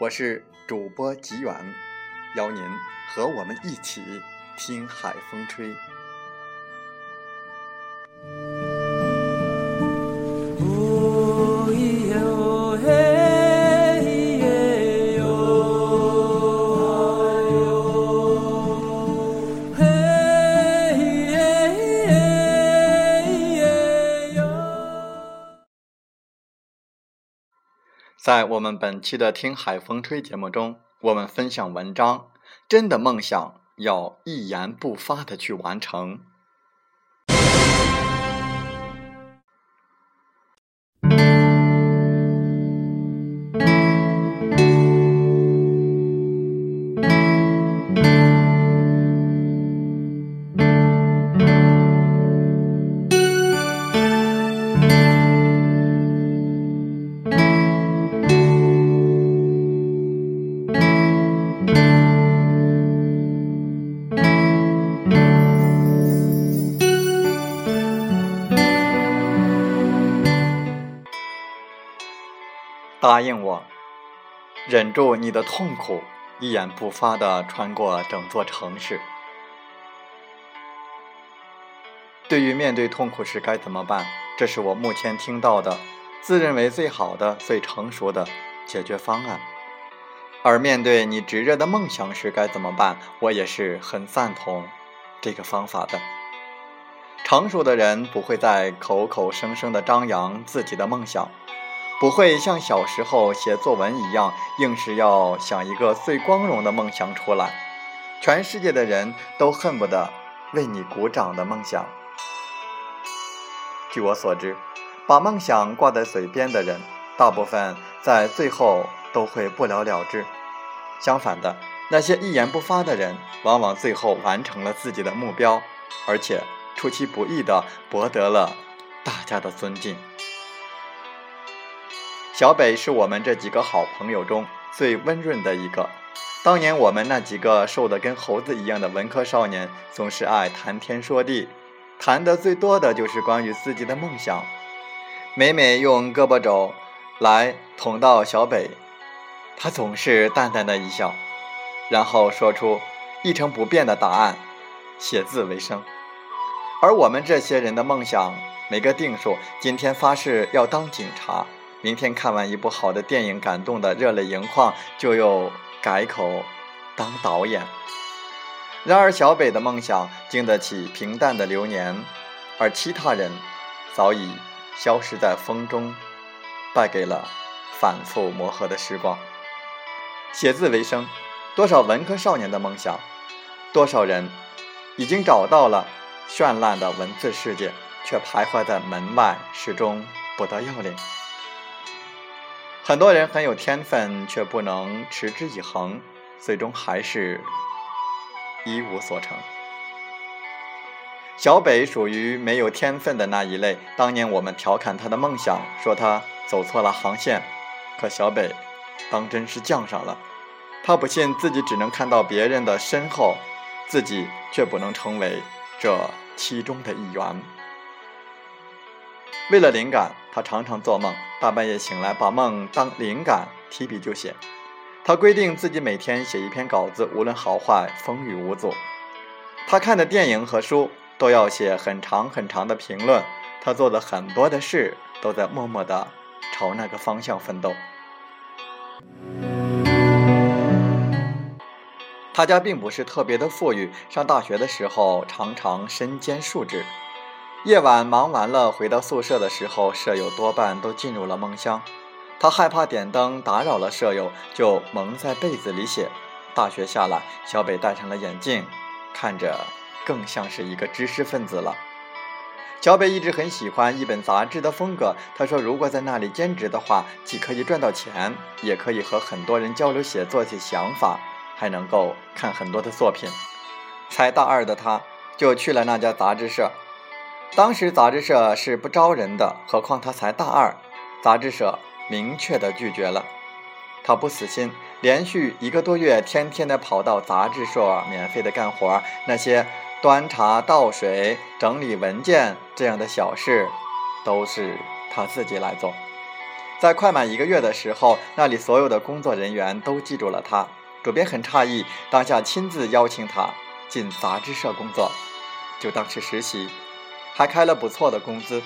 我是主播吉远。邀您和我们一起听海风吹。在我们本期的《听海风吹》节目中。我们分享文章，真的梦想要一言不发的去完成。答应我，忍住你的痛苦，一言不发的穿过整座城市。对于面对痛苦时该怎么办？这是我目前听到的，自认为最好的、最成熟的解决方案。而面对你炙热的梦想时该怎么办？我也是很赞同这个方法的。成熟的人不会再口口声声的张扬自己的梦想。不会像小时候写作文一样，硬是要想一个最光荣的梦想出来，全世界的人都恨不得为你鼓掌的梦想。据我所知，把梦想挂在嘴边的人，大部分在最后都会不了了之。相反的，那些一言不发的人，往往最后完成了自己的目标，而且出其不意地博得了大家的尊敬。小北是我们这几个好朋友中最温润的一个。当年我们那几个瘦得跟猴子一样的文科少年，总是爱谈天说地，谈的最多的就是关于自己的梦想。每每用胳膊肘来捅到小北，他总是淡淡的一笑，然后说出一成不变的答案：写字为生。而我们这些人的梦想，没个定数。今天发誓要当警察。明天看完一部好的电影，感动的热泪盈眶，就又改口当导演。然而，小北的梦想经得起平淡的流年，而其他人早已消失在风中，败给了反复磨合的时光。写字为生，多少文科少年的梦想，多少人已经找到了绚烂的文字世界，却徘徊在门外，始终不得要领。很多人很有天分，却不能持之以恒，最终还是一无所成。小北属于没有天分的那一类。当年我们调侃他的梦想，说他走错了航线，可小北当真是犟上了。他不信自己只能看到别人的身后，自己却不能成为这其中的一员。为了灵感，他常常做梦，大半夜醒来，把梦当灵感，提笔就写。他规定自己每天写一篇稿子，无论好坏，风雨无阻。他看的电影和书都要写很长很长的评论。他做的很多的事都在默默的朝那个方向奋斗。他家并不是特别的富裕，上大学的时候常常身兼数职。夜晚忙完了回到宿舍的时候，舍友多半都进入了梦乡。他害怕点灯打扰了舍友，就蒙在被子里写。大学下来，小北戴上了眼镜，看着更像是一个知识分子了。小北一直很喜欢一本杂志的风格。他说：“如果在那里兼职的话，既可以赚到钱，也可以和很多人交流写作些想法。”还能够看很多的作品。才大二的他，就去了那家杂志社。当时杂志社是不招人的，何况他才大二，杂志社明确的拒绝了。他不死心，连续一个多月，天天的跑到杂志社免费的干活。那些端茶倒水、整理文件这样的小事，都是他自己来做。在快满一个月的时候，那里所有的工作人员都记住了他。主编很诧异，当下亲自邀请他进杂志社工作，就当是实习，还开了不错的工资。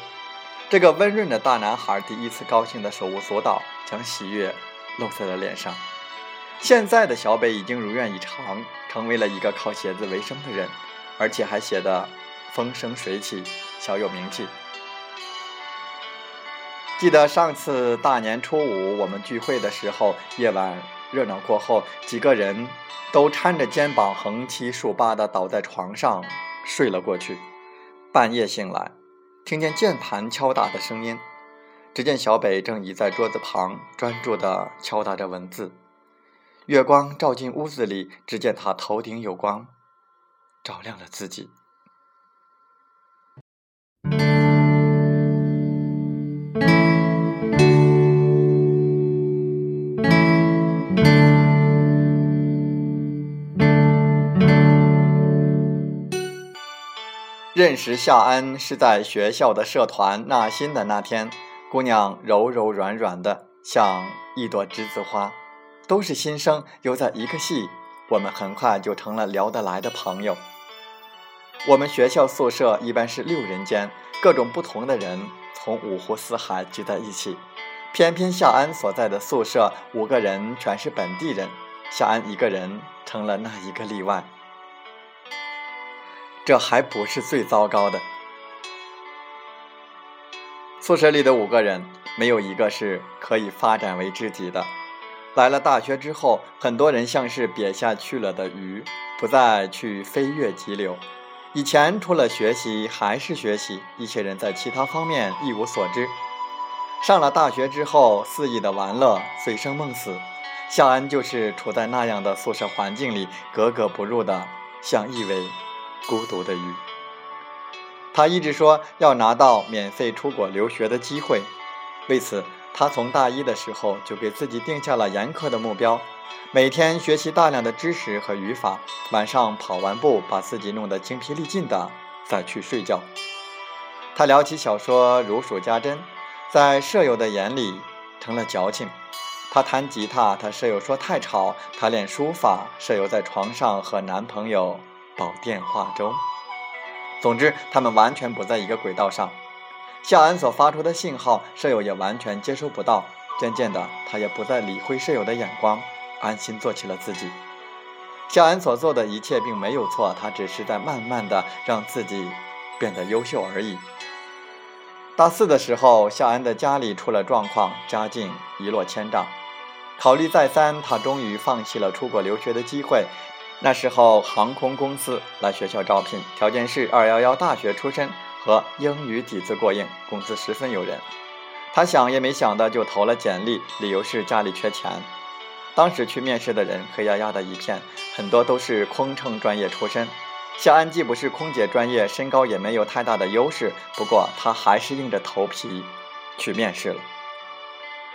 这个温润的大男孩第一次高兴的手舞足蹈，将喜悦露在了脸上。现在的小北已经如愿以偿，成为了一个靠写字为生的人，而且还写得风生水起，小有名气。记得上次大年初五我们聚会的时候，夜晚。热闹过后，几个人都搀着肩膀，横七竖八地倒在床上睡了过去。半夜醒来，听见键盘敲打的声音，只见小北正倚在桌子旁，专注地敲打着文字。月光照进屋子里，只见他头顶有光，照亮了自己。认识夏安是在学校的社团纳新的那天，姑娘柔柔软软的，像一朵栀子花，都是新生，又在一个系，我们很快就成了聊得来的朋友。我们学校宿舍一般是六人间，各种不同的人从五湖四海聚在一起，偏偏夏安所在的宿舍五个人全是本地人，夏安一个人成了那一个例外。这还不是最糟糕的。宿舍里的五个人，没有一个是可以发展为知己的。来了大学之后，很多人像是瘪下去了的鱼，不再去飞跃急流。以前除了学习还是学习，一些人在其他方面一无所知。上了大学之后，肆意的玩乐，醉生梦死。夏安就是处在那样的宿舍环境里，格格不入的，像一尾。孤独的鱼，他一直说要拿到免费出国留学的机会。为此，他从大一的时候就给自己定下了严苛的目标：每天学习大量的知识和语法，晚上跑完步，把自己弄得精疲力尽的再去睡觉。他聊起小说如数家珍，在舍友的眼里成了矫情。他弹吉他，他舍友说太吵；他练书法，舍友在床上和男朋友。煲电话中。总之，他们完全不在一个轨道上。夏安所发出的信号，舍友也完全接收不到。渐渐的，他也不再理会舍友的眼光，安心做起了自己。夏安所做的一切并没有错，他只是在慢慢的让自己变得优秀而已。大四的时候，夏安的家里出了状况，家境一落千丈。考虑再三，他终于放弃了出国留学的机会。那时候，航空公司来学校招聘，条件是二幺幺大学出身和英语底子过硬，工资十分诱人。他想也没想的就投了简历，理由是家里缺钱。当时去面试的人黑压压的一片，很多都是空乘专业出身。夏安既不是空姐专业，身高也没有太大的优势，不过他还是硬着头皮去面试了。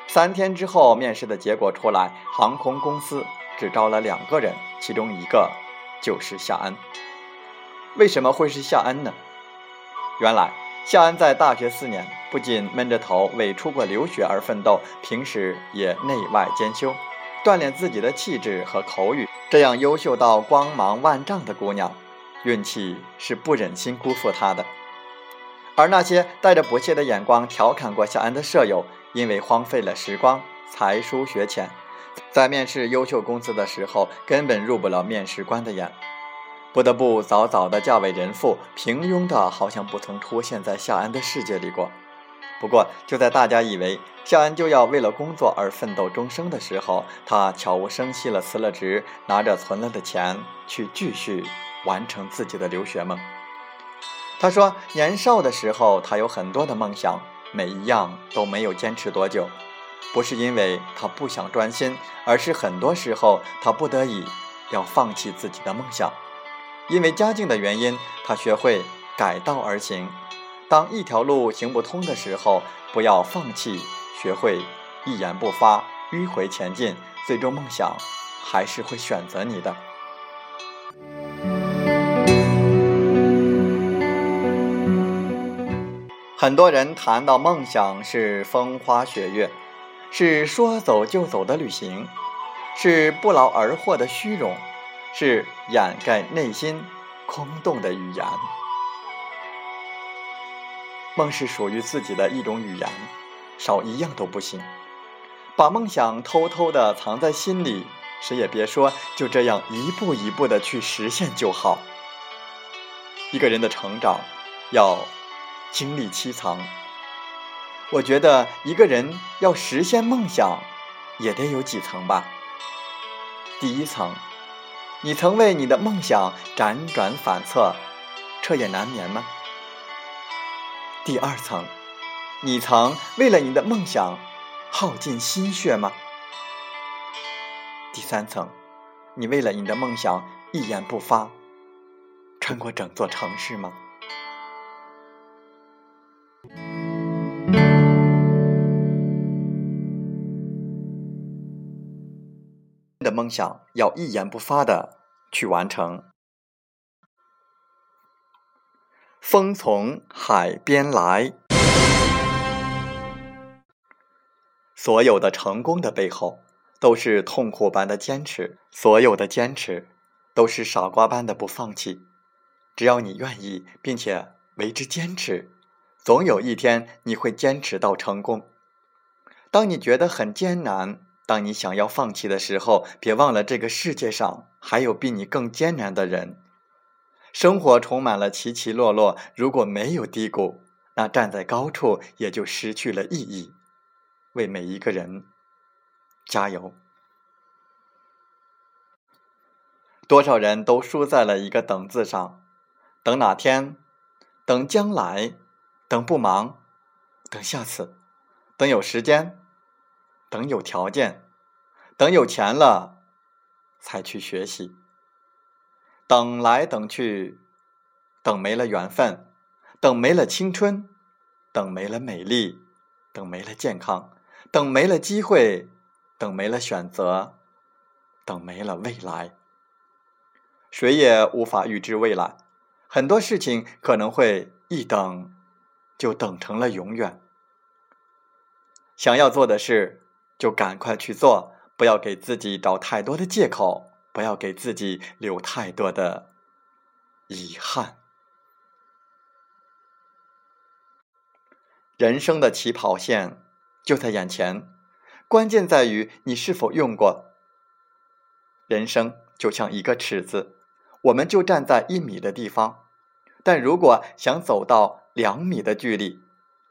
三天之后，面试的结果出来，航空公司。只招了两个人，其中一个就是夏安。为什么会是夏安呢？原来夏安在大学四年，不仅闷着头为出国留学而奋斗，平时也内外兼修，锻炼自己的气质和口语。这样优秀到光芒万丈的姑娘，运气是不忍心辜负她的。而那些带着不屑的眼光调侃过夏恩的舍友，因为荒废了时光，才疏学浅，在面试优秀公司的时候，根本入不了面试官的眼，不得不早早的嫁为人妇，平庸的好像不曾出现在夏恩的世界里过。不过，就在大家以为夏恩就要为了工作而奋斗终生的时候，他悄无声息地辞了职，拿着存了的钱去继续完成自己的留学梦。他说：“年少的时候，他有很多的梦想，每一样都没有坚持多久。不是因为他不想专心，而是很多时候他不得已要放弃自己的梦想。因为家境的原因，他学会改道而行。当一条路行不通的时候，不要放弃，学会一言不发，迂回前进，最终梦想还是会选择你的。”很多人谈到梦想是风花雪月，是说走就走的旅行，是不劳而获的虚荣，是掩盖内心空洞的语言。梦是属于自己的一种语言，少一样都不行。把梦想偷偷的藏在心里，谁也别说，就这样一步一步的去实现就好。一个人的成长，要。经历七层，我觉得一个人要实现梦想，也得有几层吧。第一层，你曾为你的梦想辗转反侧、彻夜难眠吗？第二层，你曾为了你的梦想耗尽心血吗？第三层，你为了你的梦想一言不发，穿过整座城市吗？梦想要一言不发的去完成。风从海边来，所有的成功的背后都是痛苦般的坚持，所有的坚持都是傻瓜般的不放弃。只要你愿意，并且为之坚持，总有一天你会坚持到成功。当你觉得很艰难。当你想要放弃的时候，别忘了这个世界上还有比你更艰难的人。生活充满了起起落落，如果没有低谷，那站在高处也就失去了意义。为每一个人加油！多少人都输在了一个“等”字上，等哪天，等将来，等不忙，等下次，等有时间。等有条件，等有钱了，才去学习。等来等去，等没了缘分，等没了青春，等没了美丽，等没了健康，等没了机会，等没了选择，等没了未来。谁也无法预知未来，很多事情可能会一等就等成了永远。想要做的事。就赶快去做，不要给自己找太多的借口，不要给自己留太多的遗憾。人生的起跑线就在眼前，关键在于你是否用过。人生就像一个尺子，我们就站在一米的地方，但如果想走到两米的距离，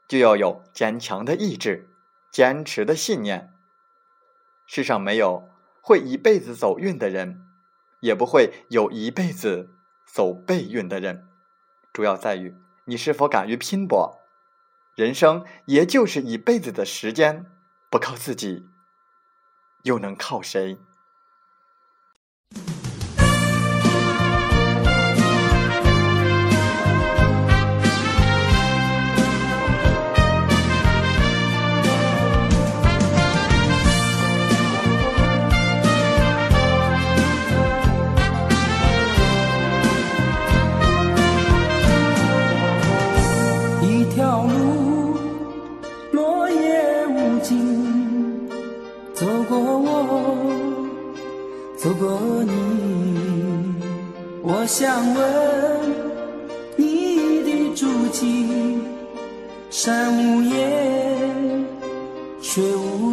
就要有坚强的意志、坚持的信念。世上没有会一辈子走运的人，也不会有一辈子走背运的人。主要在于你是否敢于拼搏。人生也就是一辈子的时间，不靠自己，又能靠谁？你我想问你的足迹。山无言，水无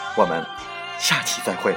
我们下期再会。